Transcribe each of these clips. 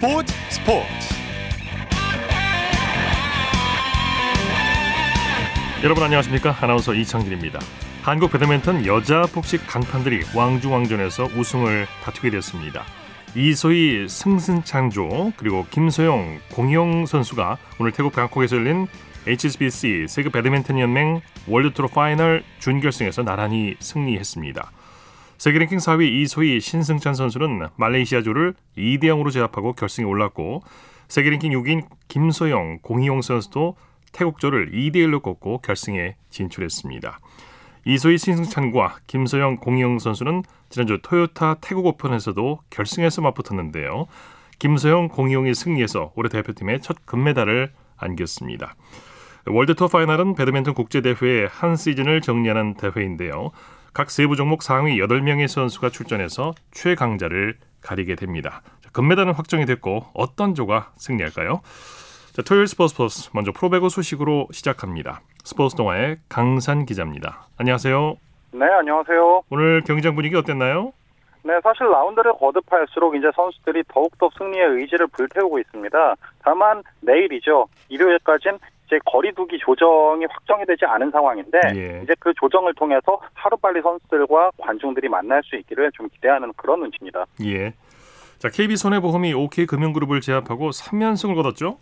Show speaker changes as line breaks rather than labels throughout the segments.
스포츠 스포츠. 여러분 안녕하십니까? 아나운서 이창진입니다. 한국 배드민턴 여자 복식 간판들이 왕중왕전에서 우승을 다투게 됐습니다. 이소희 신승찬 조 그리고 김소영 공희용 선수가 오늘 태국 방콕에서 열린 HSBC 세계 배드민턴 연맹 월드투어 파이널 준결승에서 나란히 승리했습니다. 세계 랭킹 4위 이소희 신승찬 선수는 말레이시아조를 2대 0으로 제압하고 결승에 올랐고 세계 랭킹 6위인 김소영, 공희용 선수도 태국조를 2대 1로 꺾고 결승에 진출했습니다. 이소희 신승찬과 김소영, 공희용 선수는 지난주 토요타 태국 오픈에서도 결승에서 맞붙었는데요. 김소영, 공희용이 승리해서 올해 대표팀의 첫 금메달을 안겼습니다. 월드투어 파이널은 배드민턴 국제대회의 한 시즌을 정리하는 대회인데요. 각 세부 종목 상위 8명의 선수가 출전해서 최강자를 가리게 됩니다. 금메달은 확정이 됐고 어떤 조가 승리할까요? 자, 토요일 스포츠 플러스 먼저 프로배구 소식으로 시작합니다. 스포츠 동아의 강산 기자입니다. 안녕하세요.
네, 안녕하세요.
오늘 경기장 분위기 어땠나요?
네, 사실 라운드를 거듭할수록 이제 선수들이 더욱더 승리의 의지를 불태우고 있습니다. 다만 내일이죠. 일요일까지는 이제 거리두기 조정이 확정이 되지 않은 상황인데
예.
이제 그 조정을 통해서 하루빨리 선수들과 관중들이 만날 수 있기를 좀 기대하는 그런 눈치입니다.
예. 자, KB 손해보험이 OK 금융그룹을 제압하고 3연승을 거뒀죠?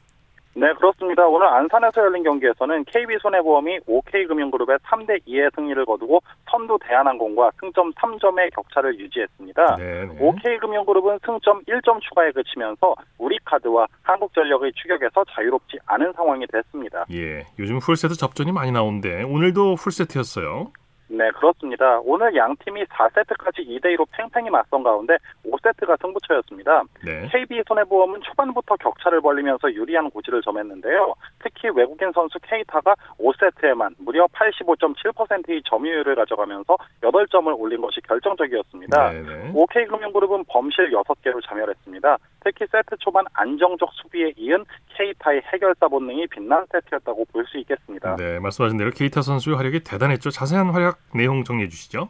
네, 그렇습니다. 오늘 안산에서 열린 경기에서는 KB손해보험이 OK금융그룹의 3대 2의 승리를 거두고 선두 대한항공과 승점 3점의 격차를 유지했습니다.
네. 네.
OK금융그룹은 승점 1점 추가에 그치면서 우리카드와 한국전력의 추격에서 자유롭지 않은 상황이 됐습니다.
예. 요즘 풀세트 접전이 많이 나오는데 오늘도 풀세트였어요.
네, 그렇습니다. 오늘 양 팀이 4세트까지 2대2로 팽팽히 맞선 가운데 5세트가 승부처였습니다.
네.
KB손해보험은 초반부터 격차를 벌리면서 유리한 고지를 점했는데요. 특히 외국인 선수 케이타가 5세트에만 무려 85.7%의 점유율을 가져가면서 8점을 올린 것이 결정적이었습니다.
네, 네.
OK금융그룹은 범실 6개로 자멸했습니다. 특히 세트 초반 안정적 수비에 이은 케이타의 해결사 본능이 빛난 세트였다고 볼 수 있겠습니다.
네, 말씀하신 대로 케이타 선수의 활약이 대단했죠. 자세한 활약 내용 정리해 주시죠.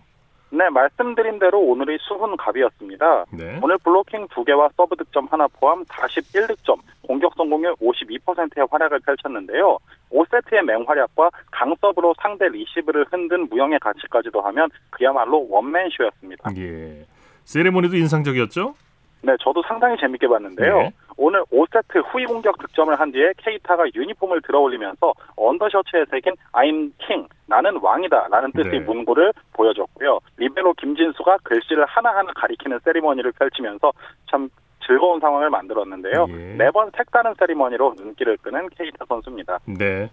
네, 말씀드린 대로 오늘의 수훈 갑이었습니다.
네.
오늘 블로킹 2개와 서브 득점 하나 포함 41득점, 공격 성공률 52%의 활약을 펼쳤는데요. 5세트의 맹활약과 강서브로 상대 리시브를 흔든 무형의 가치까지도 하면 그야말로 원맨쇼였습니다.
예. 세레모니도 인상적이었죠?
네, 저도 상당히 재밌게 봤는데요.
네.
오늘 5세트 후위 공격 득점을 한 뒤에 케이타가 유니폼을 들어올리면서 언더셔츠에 새긴 I'm King, 나는 왕이다 라는 뜻의
네.
문구를 보여줬고요. 리베로 김진수가 글씨를 하나하나 가리키는 세리머니를 펼치면서 참 즐거운 상황을 만들었는데요.
예.
매번 색다른 세리머니로 눈길을 끄는 케이타 선수입니다.
네.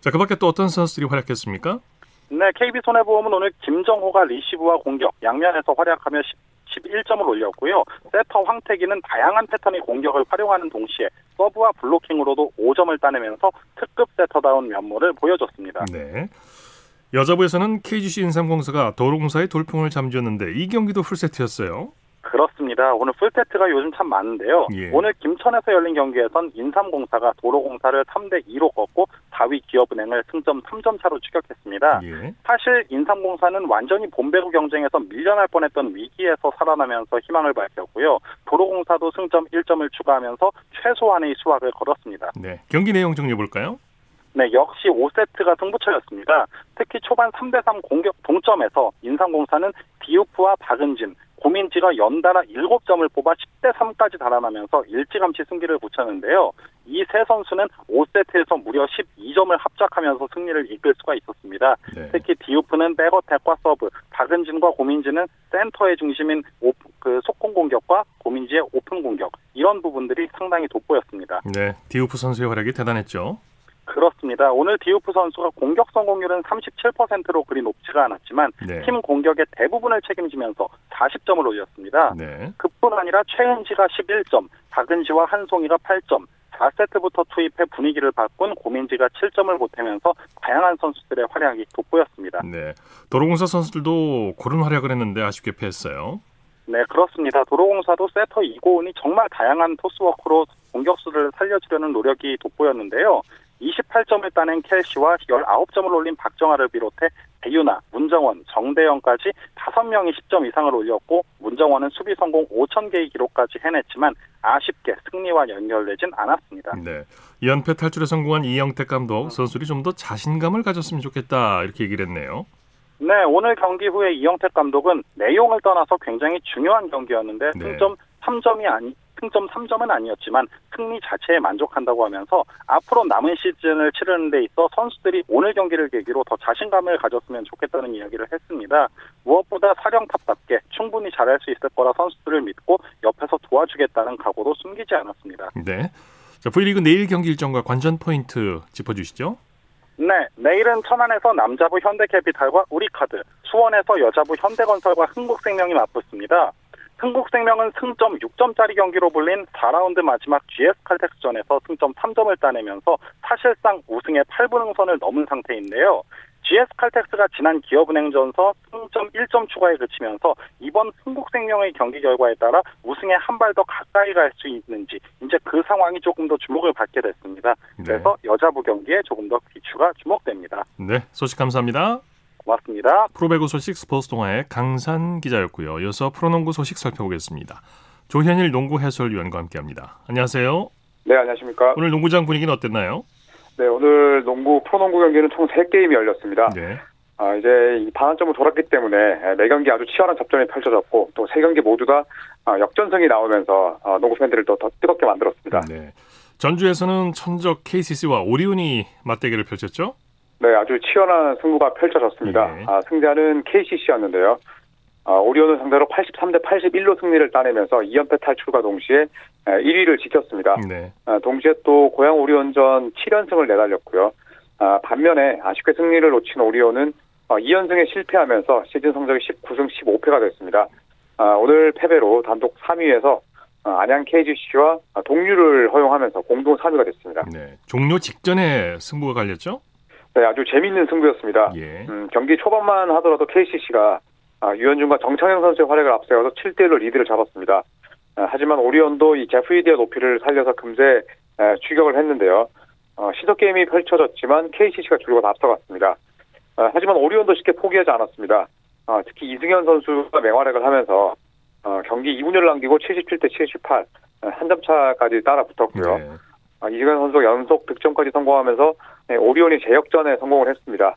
자, 그 밖에 또 어떤 선수들이 활약했습니까?
네, KB손해보험은 오늘 김정호가 리시브와 공격 양면에서 활약하며 11점을 올렸고요. 세터 황택의는 다양한 패턴의 공격을 활용하는 동시에 서브와 블로킹으로도 5점을 따내면서 특급 세터다운 면모를 보여줬습니다.
네. 여자부에서는 KGC 인삼공사가 도로공사의 돌풍을 잠재웠는데 이 경기도 풀세트였어요.
그렇습니다. 오늘 풀세트가 요즘 참 많은데요.
예.
오늘 김천에서 열린 경기에선 인삼공사가 도로공사를 3대 2로 꺾고 4위 기업은행을 승점 3점 차로 추격했습니다.
예.
사실 인삼공사는 완전히 봄배구 경쟁에서 밀려날 뻔했던 위기에서 살아나면서 희망을 밝혔고요. 도로공사도 승점 1점을 추가하면서 최소한의 수확을 거뒀습니다.
네. 경기 내용 정리해 볼까요?
네, 역시 5세트가 승부처였습니다. 특히 초반 3대3 공격 동점에서 인삼공사는 디우프와 박은진, 고민지가 연달아 7점을 뽑아 10대 3까지 달아나면서 일찌감치 승기를 굳혔는데요. 이 세 선수는 5세트에서 무려 12점을 합작하면서 승리를 이끌 수가 있었습니다.
네.
특히 디우프는 백어택과 서브, 박은진과 고민지는 센터의 중심인 오, 그 속공 공격과 고민지의 오픈 공격 이런 부분들이 상당히 돋보였습니다.
네. 디우프 선수의 활약이 대단했죠.
그렇습니다. 오늘 디우프 선수가 공격 성공률은 37%로 그리 높지가 않았지만
네.
팀 공격의 대부분을 책임지면서 40점을 올렸습니다.
네.
그뿐 아니라 최은지가 11점, 박은진과 한송이가 8점, 4세트부터 투입해 분위기를 바꾼 고민지가 7점을 보태면서 다양한 선수들의 활약이 돋보였습니다.
네. 도로공사 선수들도 고른 활약을 했는데 아쉽게 패했어요.
네, 그렇습니다. 도로공사도 세터 이고은이 정말 다양한 토스워크로 공격수를 살려주려는 노력이 돋보였는데요. 28점을 따낸 켈시와 19점을 올린 박정아를 비롯해 대유나, 문정원, 정대영까지 5명이 10점 이상을 올렸고 문정원은 수비 성공 5,000개의 기록까지 해냈지만 아쉽게 승리와 연결되진 않았습니다.
네. 연패 탈출에 성공한 이영택 감독 선수들이 좀 더 자신감을 가졌으면 좋겠다 이렇게 얘기를 했네요.
네, 오늘 경기 후에 이영택 감독은 내용을 떠나서 굉장히 중요한 경기였는데
네.
승점 3점이 아니 승점 3점은 아니었지만 승리 자체에 만족한다고 하면서 앞으로 남은 시즌을 치르는 데 있어 선수들이 오늘 경기를 계기로 더 자신감을 가졌으면 좋겠다는 이야기를 했습니다. 무엇보다 사령탑답게 충분히 잘할 수 있을 거라 선수들을 믿고 옆에서 도와주겠다는 각오도 숨기지 않았습니다.
네. 자, V리그 내일 경기 일정과 관전 포인트 짚어주시죠.
네, 내일은 천안에서 남자부 현대캐피탈과 우리카드, 수원에서 여자부 현대건설과 흥국생명이 맞붙습니다. 흥국생명은 승점 6점짜리 경기로 불린 4라운드 마지막 GS칼텍스전에서 승점 3점을 따내면서 사실상 우승의 8분 응선을 넘은 상태인데요. GS칼텍스가 지난 기업은행전서 승점 1점 추가에 그치면서 이번 흥국생명의 경기 결과에 따라 우승에 한 발 더 가까이 갈 수 있는지 이제 그 상황이 조금 더 주목을 받게 됐습니다.
네.
그래서 여자부 경기에 조금 더 귀추가 주목됩니다.
네. 소식 감사합니다.
고맙습니다.
프로배구 소식 스포츠 동아의 강산 기자였고요. 이어서 프로농구 소식 살펴보겠습니다. 조현일 농구 해설위원과 함께합니다. 안녕하세요.
네, 안녕하십니까.
오늘 농구장 분위기는 어땠나요?
네, 오늘 농구, 프로농구 경기는 총 3게임이 열렸습니다.
네.
아, 이제 이 반환점을 돌았기 때문에 매 경기 아주 치열한 접전이 펼쳐졌고 또 세 경기 모두 다 아, 역전승이 나오면서 아, 농구 팬들을 더, 더 뜨겁게 만들었습니다.
네. 전주에서는 천적 KCC와 오리온이 맞대결을 펼쳤죠?
네, 아주 치열한 승부가 펼쳐졌습니다.
네.
아, 승자는 KCC였는데요. 아, 오리온을 상대로 83대 81로 승리를 따내면서 2연패 탈출과 동시에 1위를 지켰습니다.
네.
아, 동시에 또 고양 오리온전 7연승을 내달렸고요. 아, 반면에 아쉽게 승리를 놓친 오리온은 어, 2연승에 실패하면서 시즌 성적이 19승 15패가 됐습니다. 아, 오늘 패배로 단독 3위에서 어, 안양 KGC와 동률을 허용하면서 공동 3위가 됐습니다.
네. 종료 직전에 승부가 갈렸죠?
네, 아주 재미있는 승부였습니다.
예.
음, 경기 초반만 하더라도 KCC가 아, 유현준과 정창영 선수의 활약을 앞세워서 7대1로 리드를 잡았습니다. 아, 하지만 오리온도 이 제프리디의 높이를 살려서 금세 에, 추격을 했는데요. 어, 시도 게임이 펼쳐졌지만 KCC가 줄곧 앞서갔습니다. 아, 하지만 오리온도 쉽게 포기하지 않았습니다. 아, 특히 이승현 선수가 맹활약을 하면서 어, 경기 2분여를 남기고 77대 78, 한 점 차까지 따라 붙었고요.
네.
아, 이승현 선수 연속 득점까지 성공하면서 네, 오리온이 재역전에 성공을 했습니다.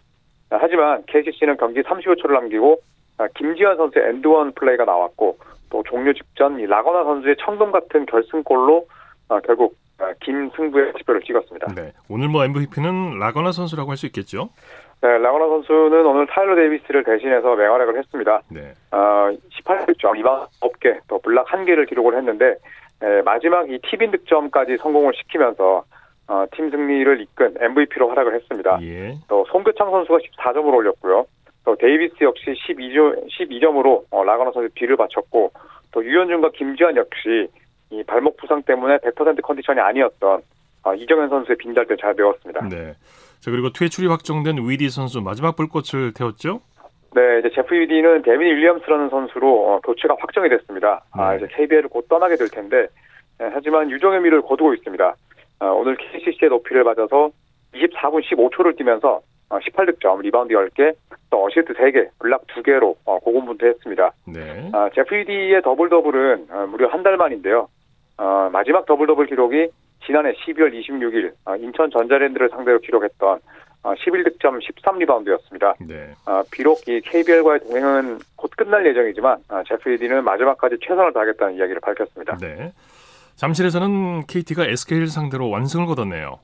아, 하지만 KCC는 경기 35초를 남기고 아, 김지현 선수의 엔드원 플레이가 나왔고 또 종료 직전 이 라거나 선수의 청동 같은 결승골로 아, 결국 아, 김승부의 지표를 찍었습니다.
네. 오늘 뭐 MVP는 라거나 선수라고 할 수 있겠죠?
네, 라건아 선수는 오늘 타일러 데이비스를 대신해서 맹활약을 했습니다.
네.
어, 18득점, 리바운드 9개, 또 블락 1개를 기록을 했는데 에, 마지막 이 tip-in 득점까지 성공을 시키면서 어, 팀 승리를 이끈 MVP로 활약을 했습니다.
예.
또 송교창 선수가 14점을 올렸고요. 또 데이비스 역시 12점, 12점으로 어, 라건아 선수 뒤를 받쳤고 또 유현준과 김지완 역시 이 발목 부상 때문에 100% 컨디션이 아니었던 어, 이정현 선수의 빈자리를 잘 메웠습니다.
네. 자, 그리고 퇴출이 확정된 위디 선수 마지막 불꽃을 태웠죠?
네, 이제 제프 위디는 데빈 윌리엄스라는 선수로 어, 교체가 확정이 됐습니다. 아,
네.
이제 KBL을 곧 떠나게 될 텐데, 예, 하지만 유종의 미를 거두고 있습니다. 아, 오늘 KCC의 높이를 맞아서 24분 15초를 뛰면서 어, 18득점, 리바운드 10개, 또 어시스트 3개, 블락 2개로 어, 고군분투했습니다.
네.
아, 제프 위디의 더블 더블은 어, 무려 한 달 만인데요. 어, 마지막 더블 더블 기록이 지난해 12월 26일 어, 인천 전자랜드를 상대로 기록했던 어, 11득점 13리바운드였습니다.
네.
아, 비록 이 KBL과의 동행은 곧 끝날 예정이지만 아, 제프 위디는 마지막까지 최선을 다하겠다는 이야기를 밝혔습니다.
네. 잠실에서는 KT가 SK를 상대로 완승을 거뒀네요.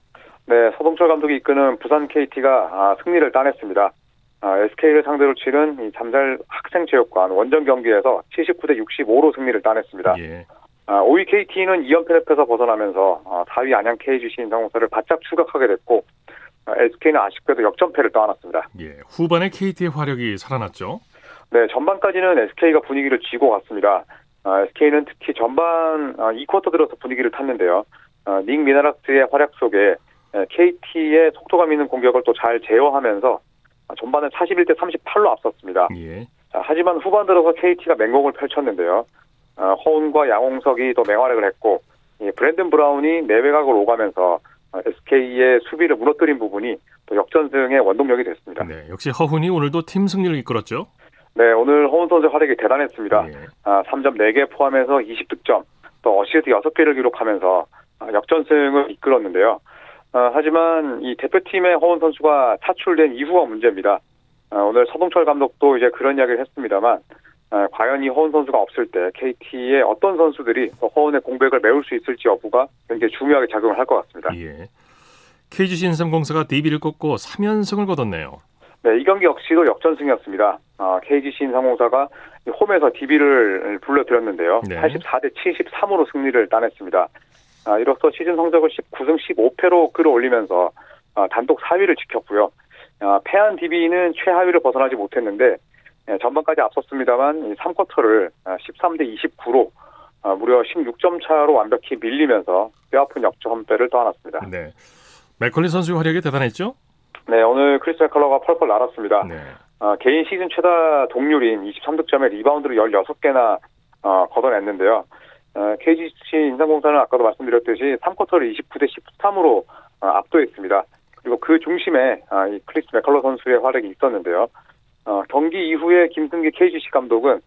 네, 서동철 감독이 이끄는 부산 KT가 아, 승리를 따냈습니다. 아, SK를 상대로 치른 이 잠실 학생체육관 원정 경기에서 79대 65로 승리를 따냈습니다.
예.
아, 5위 KT는 2연패 늪에서 벗어나면서 아, 4위 안양 KGC 인상공사를 바짝 추격하게 됐고 아, SK는 아쉽게도 역전패를 떠안았습니다.
예. 후반에 KT의 화력이 살아났죠.
네, 전반까지는 SK가 분위기를 쥐고 갔습니다. 아, SK는 특히 전반 아, 2쿼터 들어서 분위기를 탔는데요. 아, 닉 미나락스의 활약 속에 에, KT의 속도감 있는 공격을 또 잘 제어하면서 아, 전반은 41대 38로 앞섰습니다.
예.
자, 하지만 후반 들어서 KT가 맹공을 펼쳤는데요. 아, 허훈과 양홍석이 또 맹활약을 했고 이 브랜든 브라운이 내외각을 오가면서 SK의 수비를 무너뜨린 부분이 또 역전승의 원동력이 됐습니다.
네, 역시 허훈이 오늘도 팀 승리를 이끌었죠.
네, 오늘 허훈 선수 활약이 대단했습니다.
예.
아, 3점 4개 포함해서 20득점, 또 어시스트 6개를 기록하면서 아, 역전승을 이끌었는데요. 아, 하지만 이 대표팀의 허훈 선수가 차출된 이후가 문제입니다. 아, 오늘 서동철 감독도 이제 그런 이야기를 했습니다만 아, 과연 이 허훈 선수가 없을 때 KT의 어떤 선수들이 또 허훈의 공백을 메울 수 있을지 여부가 굉장히 중요하게 작용을 할 것 같습니다.
예. KGC 인삼공사가 DB를 꺾고 3연승을 거뒀네요.
네, 이 경기 역시도 역전승이었습니다. 아, KGC 인삼공사가 홈에서 DB를 불러들였는데요.
네.
84대 73으로 승리를 따냈습니다. 아, 이로써 시즌 성적을 19승 15패로 끌어올리면서 아, 단독 4위를 지켰고요. 아, 패한 DB는 최하위를 벗어나지 못했는데 예, 전반까지 앞섰습니다만 3쿼터를 13대 29로 아, 무려 16점 차로 완벽히 밀리면서 뼈아픈 역전패를 떠안았습니다.
네. 맥컬러 선수의 활약이 대단했죠?
네, 오늘 크리스 맥컬러가 펄펄 날았습니다.
네.
어, 개인 시즌 최다 동률인 23득점에 리바운드를 16개나 어, 걷어냈는데요. 어, KGC 인삼공사는 아까도 말씀드렸듯이 3쿼터를 29대 13으로 어, 압도했습니다. 그리고 그 중심에 아, 이 크리스 맥컬러 선수의 활약이 있었는데요. 어, 경기 이후에 김승기 KGC 감독은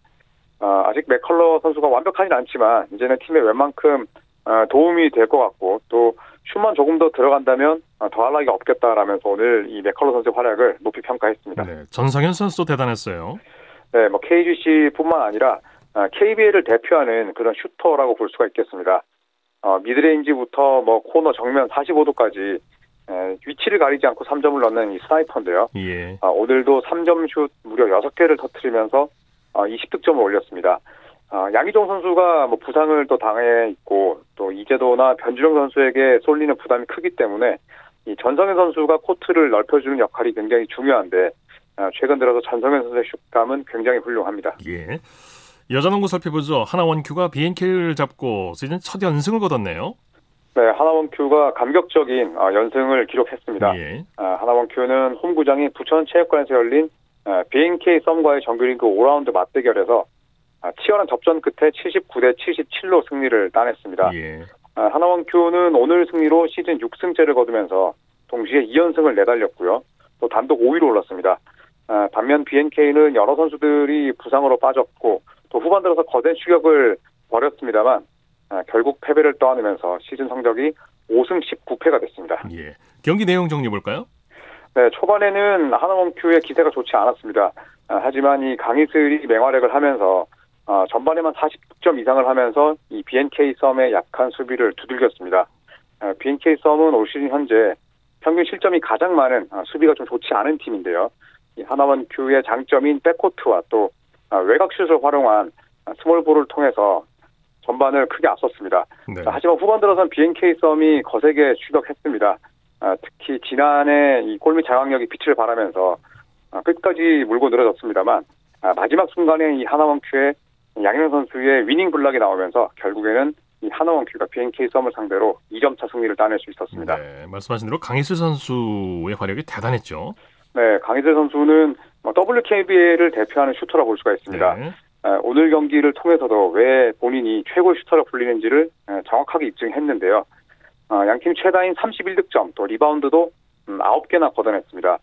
어, 아직 맥컬러 선수가 완벽하진 않지만 이제는 팀에 웬만큼 어, 도움이 될 것 같고 또 슛만 조금 더 들어간다면 어, 더할 나위가 없겠다라면서 오늘 이 맥컬러 선수의 활약을 높이 평가했습니다.
네. 전성현 선수도 대단했어요.
네, 뭐 KGC뿐만 아니라 KBL을 대표하는 그런 슈터라고 볼 수가 있겠습니다. 어, mid-range부터 뭐 코너 정면 45도까지 에, 위치를 가리지 않고 3점을 넣는 이 sniper인데요.
예.
아, 오늘도 3점 슛 무려 6개를 터트리면서 어, 20득점을 올렸습니다. 아, 양희종 선수가 뭐 부상을 또 당해 있고 또 이재도나 변준형 선수에게 쏠리는 부담이 크기 때문에 이 전성현 선수가 코트를 넓혀주는 역할이 굉장히 중요한데 아, 최근 들어서 전성현 선수의 슛감은 굉장히 훌륭합니다.
예. 여자농구 살펴보죠. 하나원큐가 BNK를 잡고 시즌 첫 연승을 거뒀네요.
네, 하나원큐가 감격적인 어, 연승을 기록했습니다.
예.
아, 하나원큐는 홈구장인 부천체육관에서 열린 아, BNK 썸과의 정규리그 5라운드 맞대결에서 아, 치열한 접전 끝에 79대 77로 승리를 따냈습니다.
예.
아, 하나원 큐는 오늘 승리로 시즌 6승째를 거두면서 동시에 2연승을 내달렸고요. 또 단독 5위로 올랐습니다. 아, 반면 BNK는 여러 선수들이 부상으로 빠졌고 또 후반 들어서 거센 추격을 벌였습니다만 아, 결국 패배를 떠안으면서 시즌 성적이 5승 19패가 됐습니다.
예. 경기 내용 정리해 볼까요?
네, 초반에는 하나원큐의 기세가 좋지 않았습니다. 아, 하지만 이 강희슬이 맹활약을 하면서 아, 전반에만 40득점 이상을 하면서 이 BNK 썸의 약한 수비를 두들겼습니다. 아, BNK 썸은 올 시즌 현재 평균 실점이 가장 많은 아, 수비가 좀 좋지 않은 팀인데요. 이 하나원 큐의 장점인 백코트와 또 아, 외곽슛을 활용한 아, 스몰볼을 통해서 전반을 크게 앞섰습니다.
네.
자, 하지만 후반 들어선 BNK 썸이 거세게 추격했습니다. 아, 특히 지난해 이 골밑 장악력이 빛을 발하면서 아, 끝까지 물고 늘어졌습니다만 아, 마지막 순간에 이 하나원 큐의 양현 선수의 위닝 블락이 나오면서 결국에는 이 하나원 큐가 BNK 썸을 상대로 2점 차 승리를 따낼 수 있었습니다.
네. 말씀하신 대로 강이슬 선수의 활약이 대단했죠.
네, 강이슬 선수는 뭐 WKBL을 대표하는 슈터라 볼 수가 있습니다.
네.
아, 오늘 경기를 통해서도 왜 본인이 최고 슈터로 불리는지를 에, 정확하게 입증했는데요. 아, 양팀 최다인 31득점, 또 리바운드도 음, 9개나 걷어냈습니다.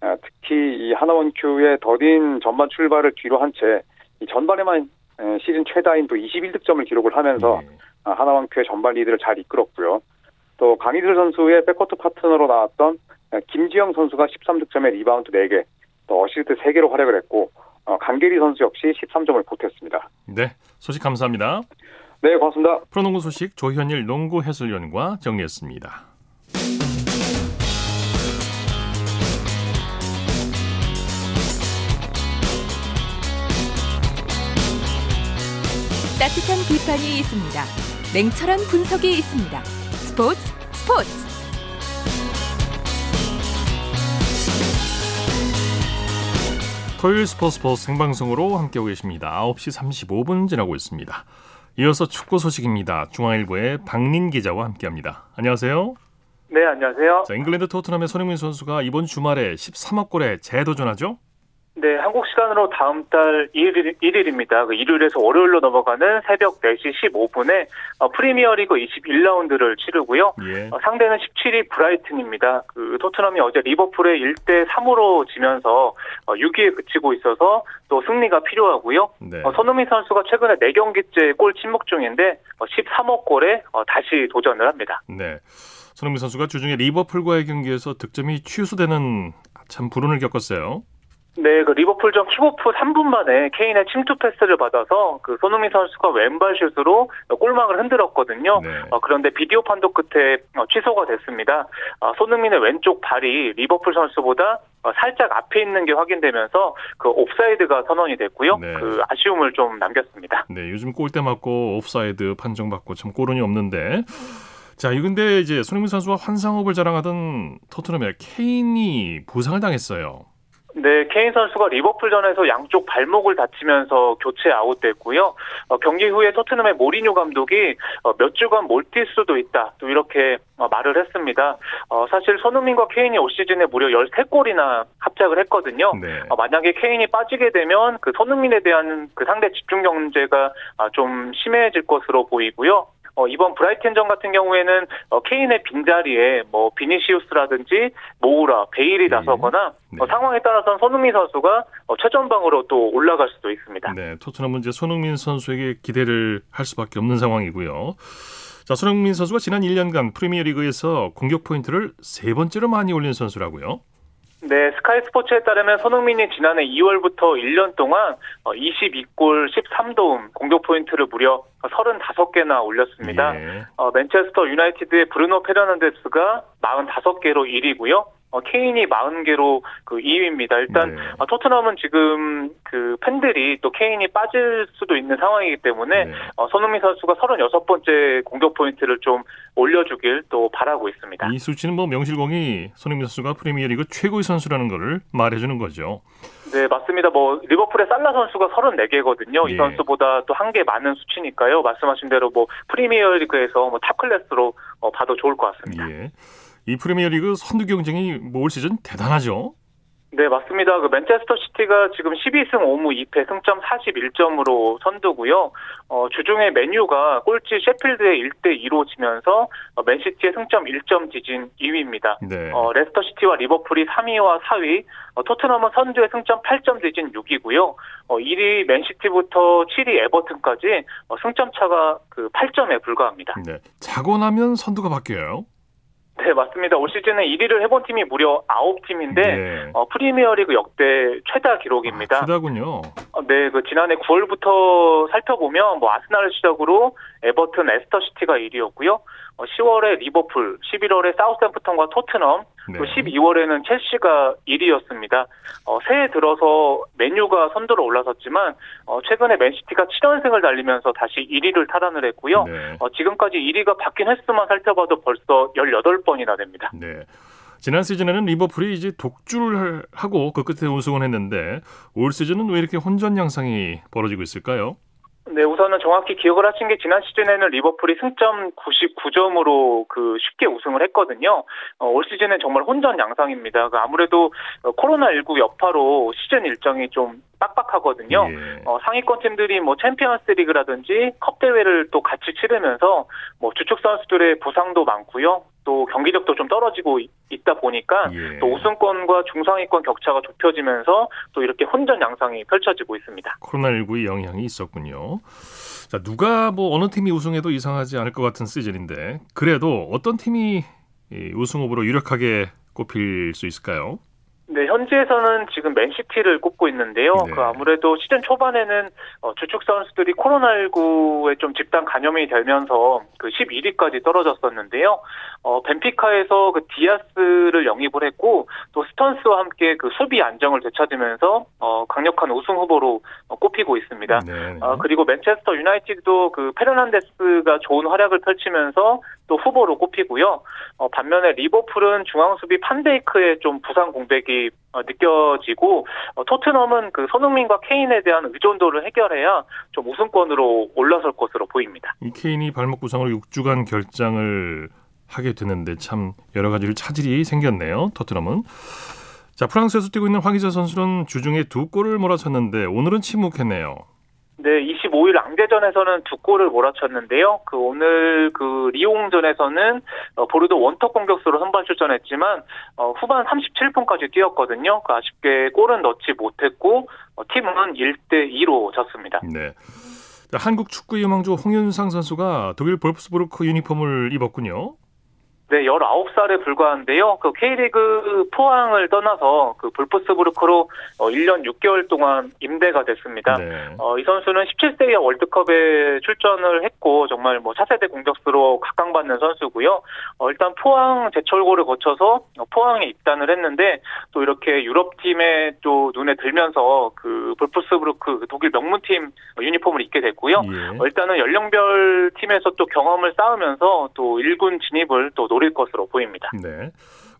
아, 특히 이 하나원 큐의 더딘 전반 출발을 뒤로 한 채 이 전반에만 에, 시즌 최다인 또 21득점을 기록을 하면서
네.
아, 하나원큐의 전반 리드를 잘 이끌었고요. 또 강이슬 선수의 백코트 파트너로 나왔던 에, 김지영 선수가 13득점에 리바운드 4개, 또 어시스트 3개로 활약을 했고 어, 강계리 선수 역시 13점을 보탰습니다.
네. 소식 감사합니다.
네, 고맙습니다.
프로농구 소식 조현일 농구 해설위원과 정리했습니다.
따뜻한 비판이 있습니다. 냉철한 분석이 있습니다. 스포츠 스포츠
토요일 스포츠 스포츠 생방송으로 함께하고 계십니다. 9시 35분 지나고 있습니다. 이어서 축구 소식입니다. 중앙일보의 박린 기자와 함께합니다. 안녕하세요.
네, 안녕하세요.
자, 잉글랜드 토트넘의 손흥민 선수가 이번 주말에 13억 골에 재도전하죠?
네, 한국 시간으로 다음 달 1일, 1일입니다. 그 일요일에서 월요일로 넘어가는 새벽 4시 15분에 어, 프리미어리그 21라운드를 치르고요.
예.
어, 상대는 17위 브라이튼입니다. 그 토트넘이 어제 리버풀에 1대 3으로 지면서 어, 6위에 그치고 있어서 또 승리가 필요하고요.
네.
어, 손흥민 선수가 최근에 4경기째 골 침묵 중인데 어, 13호 골에 어, 다시 도전을 합니다.
네. 손흥민 선수가 주중에 리버풀과의 경기에서 득점이 취소되는 참 불운을 겪었어요.
네, 그 리버풀전 킥오프 3분 만에 케인의 침투 패스를 받아서 그 손흥민 선수가 왼발 슛으로 골망을 흔들었거든요.
네.
어, 그런데 비디오 판독 끝에 어, 취소가 됐습니다. 어, 손흥민의 왼쪽 발이 리버풀 선수보다 어, 살짝 앞에 있는 게 확인되면서 그 오프사이드가 선언이 됐고요.
네.
그 아쉬움을 좀 남겼습니다.
네, 요즘 골대 맞고 오프사이드 판정받고 참 골운이 없는데. 자, 이 근데 이제 손흥민 선수와 환상호흡을 자랑하던 토트넘의 케인이 부상을 당했어요.
네, 케인 선수가 리버풀전에서 양쪽 발목을 다치면서 교체 아웃됐고요. 어, 경기 후에 토트넘의 모리뉴 감독이 어, 몇 주간 못 뛸 수도 있다. 또 이렇게 어, 말을 했습니다. 어, 사실 손흥민과 케인이 올 시즌에 무려 13골이나 합작을 했거든요.
네.
어, 만약에 케인이 빠지게 되면 그 손흥민에 대한 그 상대 집중 경제가 아, 좀 심해질 것으로 보이고요. 어, 이번 브라이튼전 같은 경우에는 어, 케인의 빈자리에 뭐 비니시우스라든지 모우라, 베일이 나서거나
네.
어, 상황에 따라서는 손흥민 선수가 어, 최전방으로 또 올라갈 수도 있습니다.
네, 토트넘은 이제 손흥민 선수에게 기대를 할 수밖에 없는 상황이고요. 자, 손흥민 선수가 지난 1년간 프리미어리그에서 공격 포인트를 세 번째로 많이 올린 선수라고요.
네, 스카이 스포츠에 따르면 손흥민이 지난해 2월부터 1년 동안 어, 22골 13도움 공격 포인트를 무려 35개나 올렸습니다.
예.
어, 맨체스터 유나이티드의 브루노 페르난데스가 45개로 1위고요. 어, 케인이 40개로 그 2위입니다. 일단
네.
어, 토트넘은 지금 그 팬들이 또 케인이 빠질 수도 있는 상황이기 때문에
네.
어, 손흥민 선수가 36번째 공격 포인트를 좀 올려주길 또 바라고 있습니다.
이 수치는 뭐 명실공히 손흥민 선수가 프리미어리그 최고의 선수라는 것을 말해주는 거죠.
네, 맞습니다. 뭐 리버풀의 살라 선수가 34개거든요.
예.
이 선수보다 또 한 개 많은 수치니까요. 말씀하신 대로 뭐 프리미어리그에서 뭐 top class로 어, 봐도 좋을 것 같습니다.
예. 이 프리미어리그 선두 경쟁이 뭐 올 시즌 대단하죠.
네, 맞습니다. 그 맨체스터 시티가 지금 12승 5무 2패 승점 41점으로 선두고요. 어, 주중에 맨유가 꼴찌 셰필드에 1대 2로 지면서 어, 맨시티의 승점 1점 뒤진 2위입니다.
네.
어, 레스터 시티와 리버풀이 3위와 4위, 어, 토트넘은 선두의 승점 8점 뒤진 6위고요. 어, 1위 맨시티부터 7위 에버튼까지 어, 승점 차가 그 8점에 불과합니다.
네. 자고 나면 선두가 바뀌어요.
네, 맞습니다. 올 시즌에 1위를 해본 팀이 무려 9팀인데
네.
어, 프리미어리그 역대 최다 기록입니다.
아, 그렇군요.
어, 네, 그 지난해 9월부터 살펴보면 뭐 아스날을 시작으로 에버튼, 레스터 시티가 1위였고요. 어, 10월에 리버풀, 11월에 사우스햄프턴과 토트넘,
네.
또 12월에는 첼시가 1위였습니다. 어, 새해 들어서 메뉴가 선두로 올라섰지만 어, 최근에 맨시티가 7연승을 달리면서 다시 1위를 탈환을 했고요.
네.
어, 지금까지 1위가 바뀐 횟수만 살펴봐도 벌써 18번이나 됩니다.
네. 지난 시즌에는 리버풀이 이제 독주를 하고 그 끝에 우승을 했는데 올 시즌은 왜 이렇게 혼전 양상이 벌어지고 있을까요?
네, 우선은 정확히 기억을 하신 게 지난 시즌에는 리버풀이 승점 99점으로 그 쉽게 우승을 했거든요. 어, 올 시즌은 정말 혼전 양상입니다. 그 아무래도 어, 코로나19 여파로 시즌 일정이 좀 빡빡하거든요.
예.
어, 상위권 팀들이 뭐 챔피언스 리그라든지 컵 대회를 또 같이 치르면서 뭐 주축 선수들의 부상도 많고요. 또 경기력도 좀 떨어지고 있- 있다 보니까
예.
또 우승권과 중상위권 격차가 좁혀지면서 또 이렇게 혼전 양상이 펼쳐지고 있습니다.
코로나19의 영향이 있었군요. 자, 누가 뭐 어느 팀이 우승해도 이상하지 않을 것 같은 시즌인데 그래도 어떤 팀이 이 우승 후보로 유력하게 꼽힐 수 있을까요?
네, 현지에서는 지금 맨시티를 꼽고 있는데요.
네.
그 아무래도 시즌 초반에는 어, 주축 선수들이 코로나19에 좀 집단 감염이 되면서 그 11위까지 떨어졌었는데요. 어, 벤피카에서 그 디아스를 영입을 했고 또 스턴스와 함께 그 수비 안정을 되찾으면서 어, 강력한 우승 후보로 어, 꼽히고 있습니다.
네.
아, 그리고 맨체스터 유나이티드도 그 페르난데스가 좋은 활약을 펼치면서 또 후보로 꼽히고요. 어, 반면에 리버풀은 중앙 수비 판데이크의 좀 부상 공백이 어, 느껴지고 어, 토트넘은 그 손흥민과 케인에 대한 의존도를 해결해야 좀 우승권으로 올라설 것으로 보입니다.
이 케인이 발목 부상으로 6주간 결장을 하게 되는데 참 여러 가지로 차질이 생겼네요. 토트넘은. 자, 프랑스에서 뛰고 있는 황희자 선수는 주중에 두 골을 몰아쳤는데 오늘은 침묵했네요.
네, 25일 앙대전에서는 두 골을 몰아쳤는데요. 그 오늘 그 리옹전에서는 어, 보르도 원톱 공격수로 선발 출전했지만 어, 후반 37분까지 뛰었거든요. 그 아쉽게 골은 넣지 못했고 어, 팀은 1대 2로 졌습니다.
네. 자, 한국 축구 유망주 홍윤상 선수가 독일 볼프스부르크 유니폼을 입었군요.
네, 19살에 불과한데요. 그 K리그 포항을 떠나서 그 볼프스부르크로 어, 1년 6개월 동안 임대가 됐습니다.
네.
어, 이 선수는 17세 이하 월드컵에 출전을 했고 정말 뭐 차세대 공격수로 각광받는 선수고요. 어, 일단 포항 제철고를 거쳐서 포항에 입단을 했는데 또 이렇게 유럽 팀에 또 눈에 들면서 그 볼프스부르크 그 독일 명문팀 유니폼을 입게 됐고요.
예.
어, 일단은 연령별 팀에서 또 경험을 쌓으면서 또 1군 진입을 또 노릴 것으로 보입니다.
네.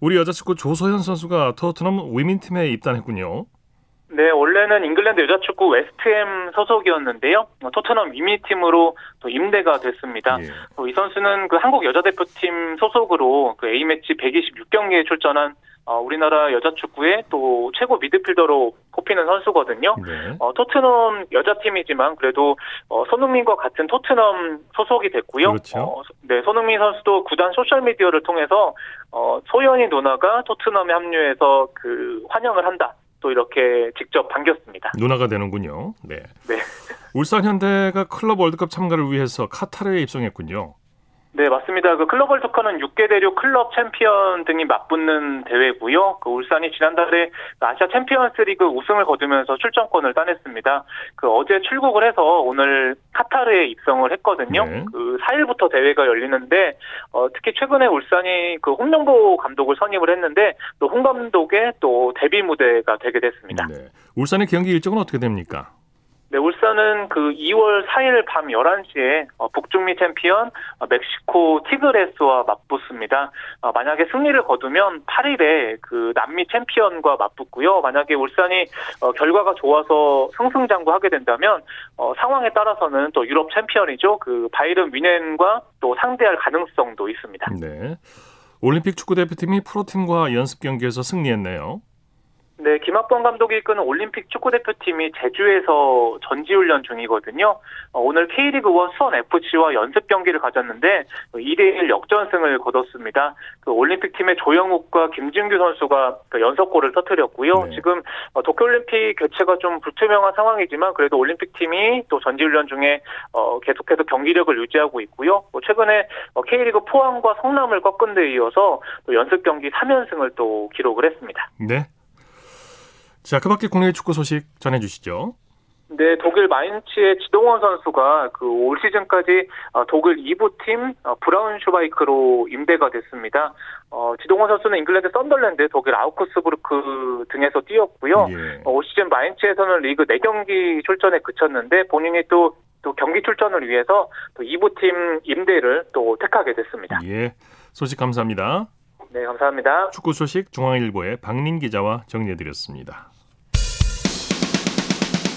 우리 여자 축구 조소현 선수가 토트넘 위민팀에 입단했군요.
네, 원래는 잉글랜드 여자 축구 웨스트햄 소속이었는데요. 어, 토트넘 위민팀으로 또 임대가 됐습니다.
예.
어, 이 선수는 그 한국 여자 대표팀 소속으로 그 A매치 126경기에 출전한 어, 우리나라 여자 축구의 또 최고 미드필더로 꼽히는 선수거든요.
네.
어, 토트넘 여자팀이지만 그래도 어, 손흥민과 같은 토트넘 소속이 됐고요.
그렇죠.
어, 네, 손흥민 선수도 구단 소셜 미디어를 통해서 어, 소현이 누나가 토트넘에 합류해서 그 환영을 한다. 또 이렇게 직접 반겼습니다.
누나가 되는군요. 네.
네.
울산 현대가 클럽 월드컵 참가를 위해서 카타르에 입성했군요.
네, 맞습니다. 그 클럽 월드컵은 6개 대륙 클럽 챔피언 등이 맞붙는 대회고요. 그 울산이 지난달에 그 아시아 챔피언스 리그 우승을 거두면서 출전권을 따냈습니다. 그 어제 출국을 해서 오늘 카타르에 입성을 했거든요.
네.
그 4일부터 대회가 열리는데 어, 특히 최근에 울산이 그 홍명보 감독을 선임을 했는데 또 홍 감독의 또 데뷔 무대가 되게 됐습니다.
네. 울산의 경기 일정은 어떻게 됩니까?
네, 울산은 그 2월 4일 밤 11시에 어, 북중미 챔피언 어, 멕시코 티그레스와 맞붙습니다. 어, 만약에 승리를 거두면 8일에 그 남미 챔피언과 맞붙고요. 만약에 울산이 어, 결과가 좋아서 승승장구하게 된다면 어, 상황에 따라서는 또 유럽 챔피언이죠. 그 바이에른 뮌헨과 또 상대할 가능성도 있습니다.
네. 올림픽 축구 대표팀이 프로팀과 연습 경기에서 승리했네요.
네, 김학범 감독이 이끄는 올림픽 축구대표팀이 제주에서 전지훈련 중이거든요. 어, 오늘 K리그1 수원 FC와 연습 경기를 가졌는데 2대1 역전승을 거뒀습니다. 그 올림픽 팀의 조영욱과 김진규 선수가 그 연속골을 터뜨렸고요.
네.
지금 어, 도쿄올림픽 개최가 좀 불투명한 상황이지만 그래도 올림픽 팀이 또 전지훈련 중에 어, 계속해서 경기력을 유지하고 있고요. 뭐 최근에 어, K리그 포항과 성남을 꺾은 데 이어서 또 연습 경기 3연승을 또 기록을 했습니다.
네. 자, 그 밖에 국내 축구 소식 전해주시죠.
네, 독일 마인츠의 지동원 선수가 그 올 시즌까지 어, 독일 2부 팀 어, 브라운슈바이크로 임대가 됐습니다. 어, 지동원 선수는 잉글랜드 선덜랜드, 독일 아우크스부르크 등에서 뛰었고요.
예.
어, 올 시즌 마인츠에서는 리그 4경기 출전에 그쳤는데 본인이 또, 또 경기 출전을 위해서 또 2부 팀 임대를 또 택하게 됐습니다.
예. 소식 감사합니다.
네, 감사합니다.
축구 소식 중앙일보의 박민 기자와 정리해드렸습니다.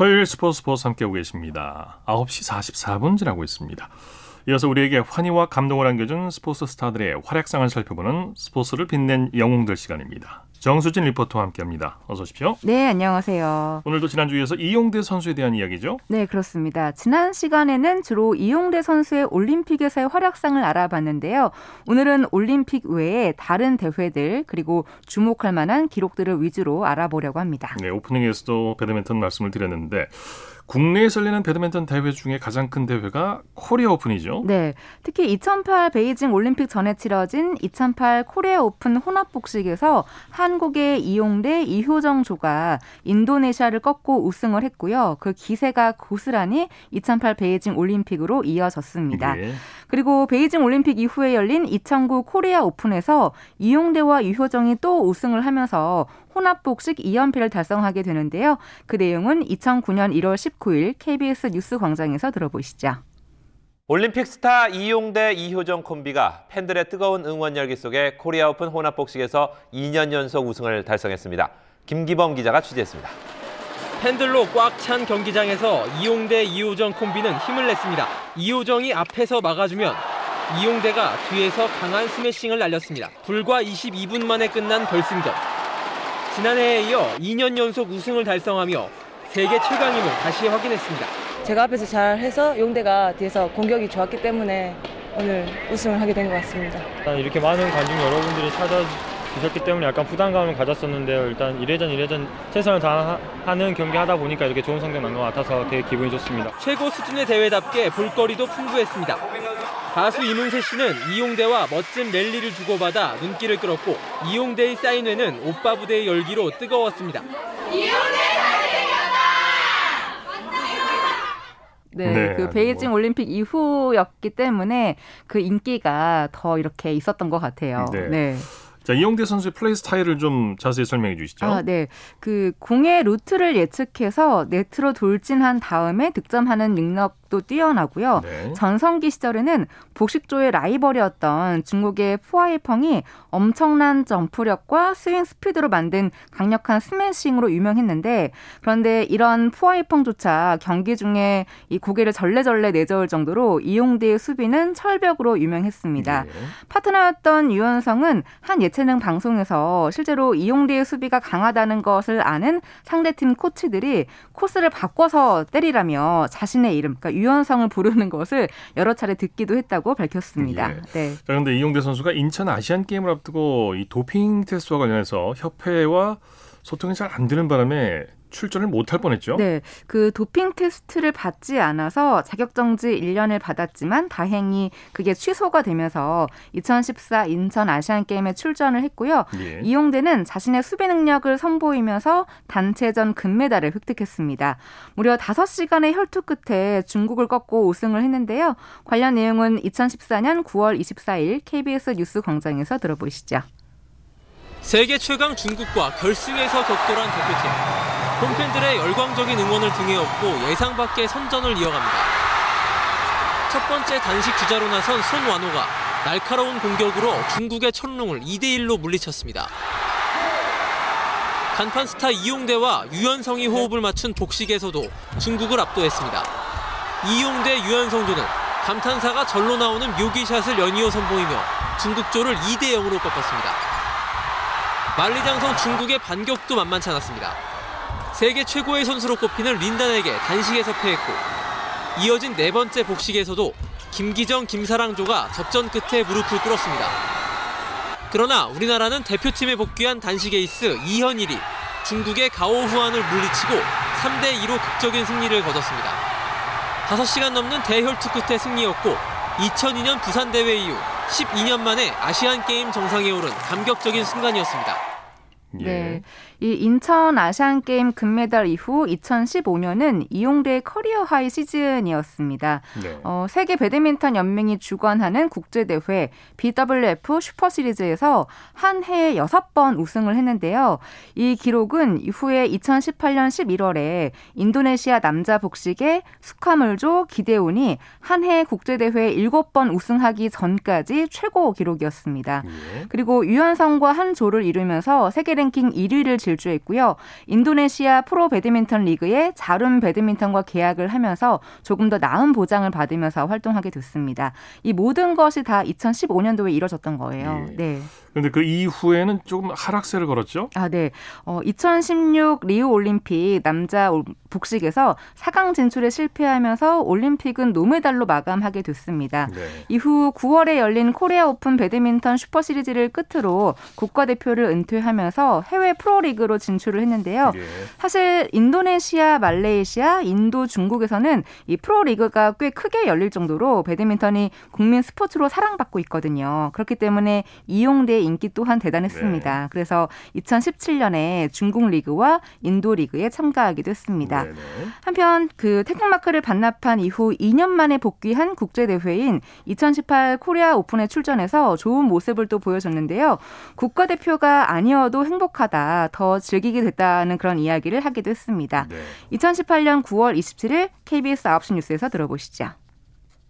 토요일 스포츠 스포츠 함께하고 계십니다. 9시 44분 지나고 있습니다. 이어서 우리에게 환희와 감동을 안겨준 스포츠 스타들의 활약상을 살펴보는 스포츠를 빛낸 영웅들 시간입니다. 정수진 리포터와 함께합니다. 어서 오십시오.
네, 안녕하세요.
오늘도 지난주에 이어서 이용대 선수에 대한 이야기죠.
네, 그렇습니다. 지난 시간에는 주로 이용대 선수의 올림픽에서의 활약상을 알아봤는데요. 오늘은 올림픽 외에 다른 대회들 그리고 주목할 만한 기록들을 위주로 알아보려고 합니다.
네, 오프닝에서도 배드민턴 말씀을 드렸는데 국내에서 열리는 배드민턴 대회 중에 가장 큰 대회가 코리아 오픈이죠.
네, 특히 2008 베이징 올림픽 전에 치러진 2008 코리아 오픈 혼합 복식에서 한 한국의 이용대 이효정 조가 인도네시아를 꺾고 우승을 했고요. 그 기세가 고스란히 2008 베이징 올림픽으로 이어졌습니다.
예.
그리고 베이징 올림픽 이후에 열린 2009 코리아 오픈에서 이용대와 이효정이 또 우승을 하면서 혼합 복식 2연패를 달성하게 되는데요. 그 내용은 2009년 1월 19일 KBS 뉴스 광장에서 들어보시죠.
올림픽 스타 이용대 이효정 콤비가 팬들의 뜨거운 응원 열기 속에 코리아 오픈 혼합 복식에서 2년 연속 우승을 달성했습니다. 김기범 기자가 취재했습니다.
팬들로 꽉 찬 경기장에서 이용대 이호정 콤비는 힘을 냈습니다. 이호정이 앞에서 막아주면 이용대가 뒤에서 강한 스매싱을 날렸습니다. 불과 22분 만에 끝난 결승전. 지난해에 이어 2년 연속 우승을 달성하며 세계 최강임을 다시 확인했습니다.
제가 앞에서 잘 해서 용대가 뒤에서 공격이 좋았기 때문에 오늘 우승을 하게 된 것 같습니다.
일단 이렇게 많은 관중 여러분들이 찾아주셨기 때문에 약간 부담감을 가졌었는데요. 일단 1회전 1회전 최선을 다하는 경기 하다 보니까 이렇게 좋은 성적 난 것 같아서 되게 기분이 좋습니다.
최고 수준의 대회답게 볼거리도 풍부했습니다. 가수 이문세 씨는 이용대와 멋진 랠리를 주고받아 눈길을 끌었고 이용대의 사인회는 오빠 부대의 열기로 뜨거웠습니다.
네,
네,
그 베이징
뭐.
올림픽 이후였기 때문에 그 인기가 더 이렇게 있었던 것 같아요.
네.
네.
자, 이용대 선수의 플레이 스타일을 좀 자세히 설명해 주시죠.
아, 네. 그 공의 루트를 예측해서 네트로 돌진한 다음에 득점하는 능력 도 뛰어나고요.
네.
전성기 시절에는 복식조의 라이벌이었던 중국의 푸하이펑이 엄청난 점프력과 스윙 스피드로 만든 강력한 스매싱으로 유명했는데 그런데 이런 푸하이펑조차 경기 중에 이 고개를 절레절레 내저을 정도로 이용대의 수비는 철벽으로 유명했습니다.
예.
파트너였던 유현성은 한 예체능 방송에서 실제로 이용대의 수비가 강하다는 것을 아는 상대팀 코치들이 코스를 바꿔서 때리라며 자신의 이름, 그러니까 유현성을 부르는 것을 여러 차례 듣기도 했다고 밝혔습니다.
예.
네.
자, 그런데 이용대 선수가 인천 아시안 게임을 앞두고 이 도핑 테스트와 관련해서 협회와 소통이 잘 안 되는 바람에 출전을 못할 뻔했죠.
네, 그 도핑 테스트를 받지 않아서 자격 정지 1년을 받았지만 다행히 그게 취소가 되면서 2014 인천 아시안 게임에 출전을 했고요.
예.
이용대는 자신의 수비 능력을 선보이면서 단체전 금메달을 획득했습니다. 무려 5시간의 혈투 끝에 중국을 꺾고 우승을 했는데요. 관련 내용은 2014년 9월 24일 KBS 뉴스 광장에서 들어보시죠.
세계 최강 중국과 결승에서 격돌한 대표팀. 홈팬들의 열광적인 응원을 등에 업고 예상 밖의 선전을 이어갑니다. 첫 번째 단식 주자로 나선 손완호가 날카로운 공격으로 중국의 천룡을 2대1로 물리쳤습니다. 간판 스타 이용대와 유현성이 호흡을 맞춘 복식에서도 중국을 압도했습니다. 이용대 유현성조는 감탄사가 절로 나오는 묘기샷을 연이어 선보이며 중국조를 2대 0으로 꺾었습니다. 만리장성 중국의 반격도 만만치 않았습니다. 세계 최고의 선수로 꼽히는 린단에게 단식에서 패했고 이어진 네 번째 복식에서도 김기정, 김사랑조가 접전 끝에 무릎을 꿇었습니다. 그러나 우리나라는 대표팀에 복귀한 단식 에이스 이현일이 중국의 가오후안을 물리치고 3대2로 극적인 승리를 거뒀습니다. 5시간 넘는 대혈투 끝의 승리였고 2002년 부산 대회 이후 12년 만에 아시안 게임 정상에 오른 감격적인 순간이었습니다.
예.
네. 이 인천 아시안 게임 금메달 이후 2015년은 이용대의 커리어 하이 시즌이었습니다.
네.
어, 세계 배드민턴 연맹이 주관하는 국제 대회 BWF 슈퍼 시리즈에서 한 해에 6번 우승을 했는데요. 이 기록은 이후에 2018년 11월에 인도네시아 남자 복식의 수카물조 기대운이 한 해 국제 대회에 7번 우승하기 전까지 최고 기록이었습니다.
예.
그리고 유현성과 한 조를 이루면서 세계 랭킹 1위를 질주했고요. 인도네시아 프로 배드민턴 리그에 자룸 배드민턴과 계약을 하면서 조금 더 나은 보장을 받으면서 활동하게 됐습니다. 이 모든 것이 다 2015년도에 이뤄졌던 거예요.
예.
네.
그런데 그 이후에는 조금 하락세를 걸었죠.
아, 네. 어, 2016 리우 올림픽 남자 올- 복식에서 4강 진출에 실패하면서 올림픽은 노메달로 마감하게 됐습니다.
네.
이후 9월에 열린 코리아 오픈 배드민턴 슈퍼 시리즈를 끝으로 국가대표를 은퇴하면서 해외 프로리그로 진출을 했는데요.
예.
사실 인도네시아, 말레이시아, 인도, 중국에서는 이 프로리그가 꽤 크게 열릴 정도로 배드민턴이 국민 스포츠로 사랑받고 있거든요. 그렇기 때문에 이용대 인기 또한 대단했습니다. 그래서 2017년에 중국 리그와 인도 리그에 참가하기도 했습니다.
네네.
한편 그 태극마크를 반납한 이후 2년 만에 복귀한 국제 대회인 2018 코리아 오픈에 출전해서 좋은 모습을 또 보여줬는데요. 국가대표가 아니어도 행복하다, 더 즐기게 됐다는 그런 이야기를 하기도 했습니다.
네.
2018년 9월 27일 KBS 9시 뉴스에서 들어보시죠.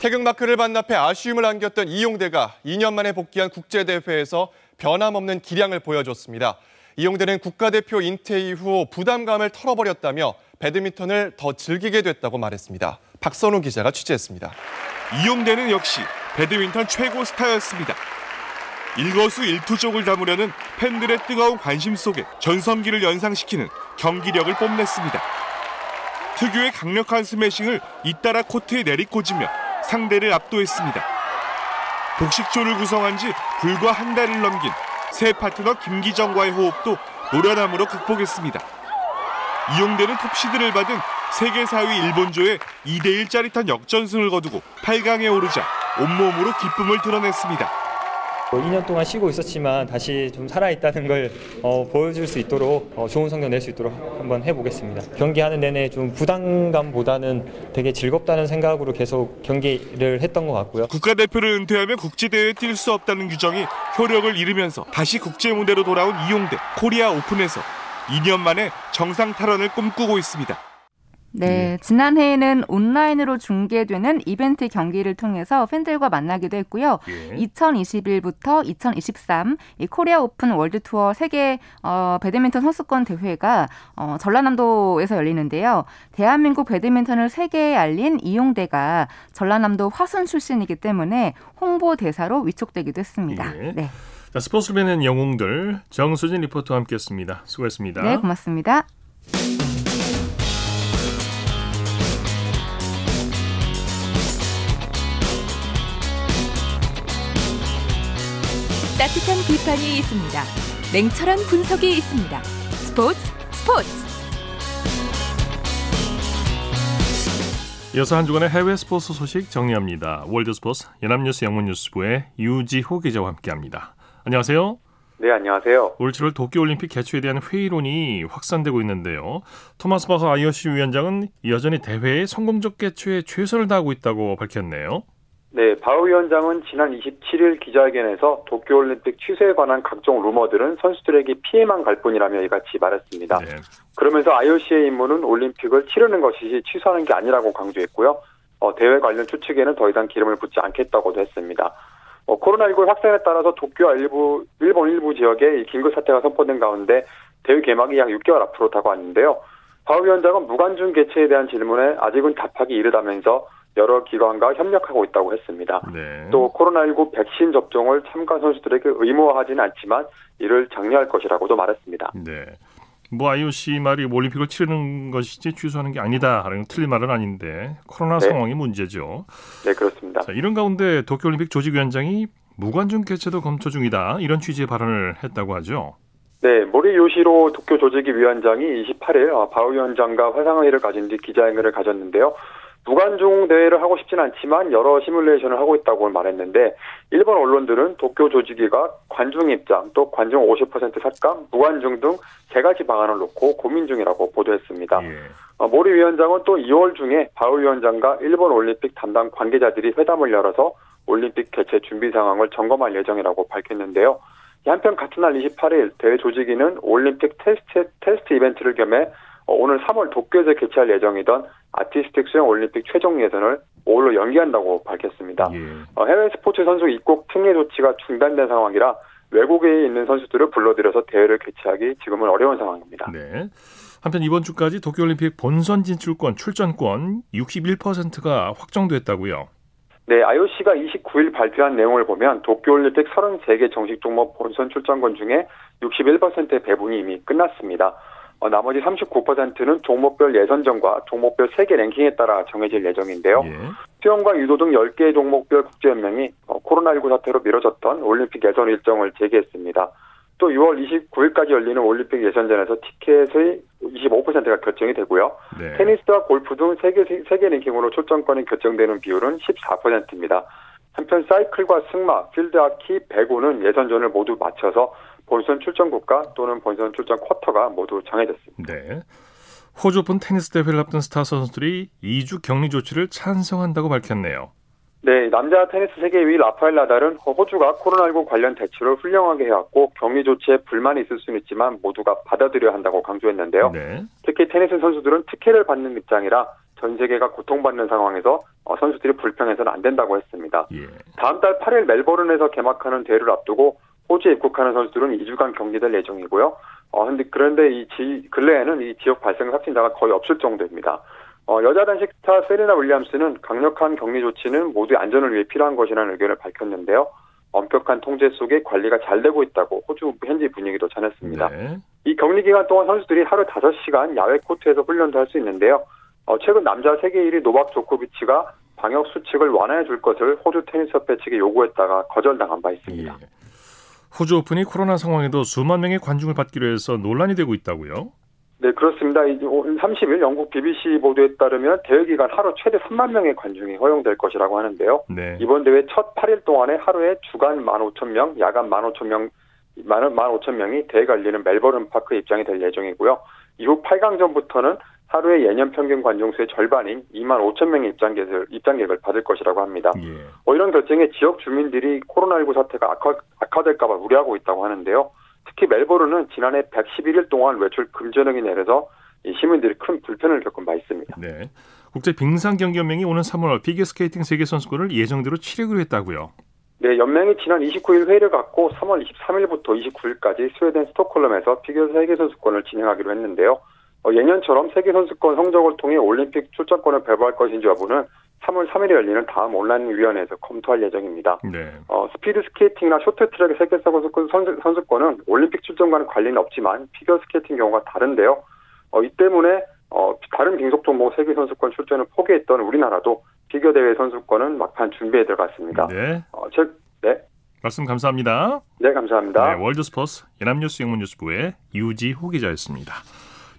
태극마크를 반납해 아쉬움을 안겼던 이용대가 2년 만에 복귀한 국제대회에서 변함없는 기량을 보여줬습니다. 이용대는 국가대표 인퇴 이후 부담감을 털어버렸다며 배드민턴을 더 즐기게 됐다고 말했습니다. 박선우 기자가 취재했습니다.
이용대는 역시 배드민턴 최고 스타였습니다. 일거수 일투족을 담으려는 팬들의 뜨거운 관심 속에 전성기를 연상시키는 경기력을 뽐냈습니다. 특유의 강력한 스매싱을 잇따라 코트에 내리꽂으며 상대를 압도했습니다. 복식조를 구성한 지 불과 한 달을 넘긴 새 파트너 김기정과의 호흡도 노련함으로 극복했습니다. 이용대는 톱시드를 받은 세계 4위 일본조에 2대1 짜릿한 역전승을 거두고 8강에 오르자 온몸으로 기쁨을 드러냈습니다.
2년 뭐 동안 쉬고 있었지만 다시 좀 살아있다는 걸 어, 보여줄 수 있도록 어, 좋은 성적 낼 수 있도록 한번 해보겠습니다. 경기하는 내내 좀 부담감보다는 되게 즐겁다는 생각으로 계속 경기를 했던 것 같고요.
국가대표를 은퇴하면 국제대회에 뛸 수 없다는 규정이 효력을 잃으면서 다시 국제 무대로 돌아온 이용대 코리아 오픈에서 2년 만에 정상 탈환을 꿈꾸고 있습니다.
네, 지난해에는 온라인으로 중계되는 이벤트 경기를 통해서 팬들과 만나기도 했고요.
예.
2021부터 2023 이 코리아 오픈 월드 투어 세계 어, 배드민턴 선수권 대회가 어, 전라남도에서 열리는데요. 대한민국 배드민턴을 세계에 알린 이용대가 전라남도 화순 출신이기 때문에 홍보 대사로 위촉되기도 했습니다.
예.
네,
자, 스포츠를 는 영웅들 정수진 리포터와 함께했습니다. 수고했습니다.
네, 고맙습니다.
따뜻한 비판이 있습니다. 냉철한 분석이 있습니다. 스포츠 스포츠
이어서 한 주간의 해외 스포츠 소식 정리합니다. 월드 스포츠 연합뉴스 영문뉴스부의 유지호 기자와 함께합니다. 안녕하세요.
네, 안녕하세요.
올 7월 도쿄올림픽 개최에 대한 회의론이 확산되고 있는데요. 토마스 바흐 IOC 위원장은 여전히 대회의 성공적 개최에 최선을 다하고 있다고 밝혔네요.
네, 바흐 위원장은 지난 27일 기자회견에서 도쿄올림픽 취소에 관한 각종 루머들은 선수들에게 피해만 갈 뿐이라며 이같이 말했습니다.
네.
그러면서 IOC의 임무는 올림픽을 치르는 것이지 취소하는 게 아니라고 강조했고요. 어, 대회 관련 추측에는 더 이상 기름을 붓지 않겠다고도 했습니다. 어, 코로나19 확산에 따라서 도쿄 일부, 일본 일부 지역에 이 긴급 사태가 선포된 가운데 대회 개막이 약 6개월 앞으로 다가왔는데요. 바우 위원장은 무관중 개최에 대한 질문에 아직은 답하기 이르다면서 여러 기관과 협력하고 있다고 했습니다.
네.
또 코로나19 백신 접종을 참가 선수들에게 의무화하지는 않지만 이를 장려할 것이라고도 말했습니다.
네. 뭐 IOC 말이 올림픽을 치르는 것이지 취소하는 게 아니다 하는 건 틀린 말은 아닌데 코로나
네.
상황이 문제죠.
네, 그렇습니다.
자, 이런 가운데 도쿄올림픽 조직위원장이 무관중 개최도 검토 중이다 이런 취지의 발언을 했다고 하죠.
네, 모리 요시로 도쿄 조직위 위원장이 28일 어, 바우 위원장과 화상회의를 가진 뒤 기자회견을 가졌는데요. 무관중 대회를 하고 싶진 않지만 여러 시뮬레이션을 하고 있다고 말했는데 일본 언론들은 도쿄 조직위가 관중 입장 또 관중 50% 삭감, 무관중 등 세 가지 방안을 놓고 고민 중이라고 보도했습니다.
예.
어, 모리 위원장은 또 2월 중에 바흐 위원장과 일본 올림픽 담당 관계자들이 회담을 열어서 올림픽 개최 준비 상황을 점검할 예정이라고 밝혔는데요. 한편 같은 날 28일 대회 조직위는 올림픽 테스트, 테스트 이벤트를 겸해 어, 오는 3월 도쿄에서 개최할 예정이던 아티스틱 수영 올림픽 최종 예선을 5월로 연기한다고 밝혔습니다.
예.
어, 해외 스포츠 선수 입국 특례 조치가 중단된 상황이라 외국에 있는 선수들을 불러들여서 대회를 개최하기 지금은 어려운 상황입니다.
네. 한편 이번 주까지 도쿄올림픽 본선 진출권, 출전권 61%가 확정됐다고요.
네, IOC가 29일 발표한 내용을 보면 도쿄올림픽 33개 정식 종목 본선 출전권 중에 61%의 배분이 이미 끝났습니다. 어, 나머지 39%는 종목별 예선전과 종목별 세계 랭킹에 따라 정해질 예정인데요.
예.
수영과 유도 등 10개 종목별 국제연맹이 어, 코로나19 사태로 미뤄졌던 올림픽 예선 일정을 재개했습니다. 또 6월 29일까지 열리는 올림픽 예선전에서 티켓의 25%가 결정이 되고요.
네.
테니스와 골프 등 세계 세계 랭킹으로 출전권이 결정되는 비율은 14%입니다. 한편 사이클과 승마, 필드하키, 배구는 예선전을 모두 마쳐서 본선 출전 국가 또는 본선 출전 쿼터가 모두 정해졌습니다.
네. 호주 오픈 테니스 대회를 앞둔 스타 선수들이 2주 격리 조치를 찬성한다고 밝혔네요.
네, 남자 테니스 세계 2위 라파엘 나달은 호주가 코로나19 관련 대처를 훌륭하게 해왔고 격리 조치에 불만이 있을 수는 있지만 모두가 받아들여야 한다고 강조했는데요.
네.
특히 테니스 선수들은 특혜를 받는 입장이라 전 세계가 고통받는 상황에서 어, 선수들이 불평해서는 안 된다고 했습니다.
예.
다음 달 8일 멜버른에서 개막하는 대회를 앞두고 호주에 입국하는 선수들은 2주간 격리될 예정이고요. 어, 근데 그런데 이 지, 근래에는 이 지역 발생 확진자가 거의 없을 정도입니다. 어, 여자 단식 스타 세리나 윌리엄스는 강력한 격리 조치는 모두의 안전을 위해 필요한 것이라는 의견을 밝혔는데요. 엄격한 통제 속에 관리가 잘 되고 있다고 호주 현지 분위기도 전했습니다.
네.
이 격리 기간 동안 선수들이 하루 5시간 야외 코트에서 훈련도 할 수 있는데요. 어, 최근 남자 세계 1위 노박 조코비치가 방역 수칙을 완화해 줄 것을 호주 테니스협회 측에 요구했다가 거절당한 바 있습니다.
예. 호주 오픈이 코로나 상황에도 수만 명의 관중을 받기로 해서 논란이 되고 있다고요?
네, 그렇습니다. 이제 30일 영국 BBC 보도에 따르면 대회 기간 하루 최대 3만 명의 관중이 허용될 것이라고 하는데요.
네.
이번 대회 첫 8일 동안에 하루에 주간 15,000명, 야간 15,000명, 15,000명이 대회가 열리는 멜버른 파크에 입장이 될 예정이고요. 이후 8강전부터는 하루에 예년 평균 관중수의 절반인 2만 5천 명의 입장객을, 입장객을 받을 것이라고 합니다.
예.
어, 이런 결정에 지역 주민들이 코로나19 사태가 악화, 악화될까봐 우려하고 있다고 하는데요. 특히 멜버른은 지난해 111일 동안 외출 금지령이 내려서 이 시민들이 큰 불편을 겪은 바 있습니다.
네. 국제 빙상 경기 연맹이 오는 3월 피겨 스케이팅 세계 선수권을 예정대로 치르기로 했다고요.
네, 연맹이 지난 29일 회의를 갖고 3월 23일부터 29일까지 스웨덴 스톡홀름에서 피겨 세계 선수권을 진행하기로 했는데요. 어, 예년처럼 세계 선수권 성적을 통해 올림픽 출전권을 배부할 것인지 여부는 3월 3일에 열리는 다음 온라인 위원회에서 검토할 예정입니다.
네.
어, 스피드 스케이팅이나 쇼트트랙의 세계 선수권 선수, 권은 올림픽 출전과는 관련이 없지만 피겨 스케이팅 경우가 다른데요. 어, 이 때문에 어, 다른 빙속 종목 세계 선수권 출전을 포기했던 우리나라도 피겨 대회 선수권은 막판 준비에 들어갔습니다.
네.
어, 즉, 네,
말씀 감사합니다.
네 감사합니다.
네, 월드스포츠 연합뉴스 영문뉴스부의 유지호 기자였습니다.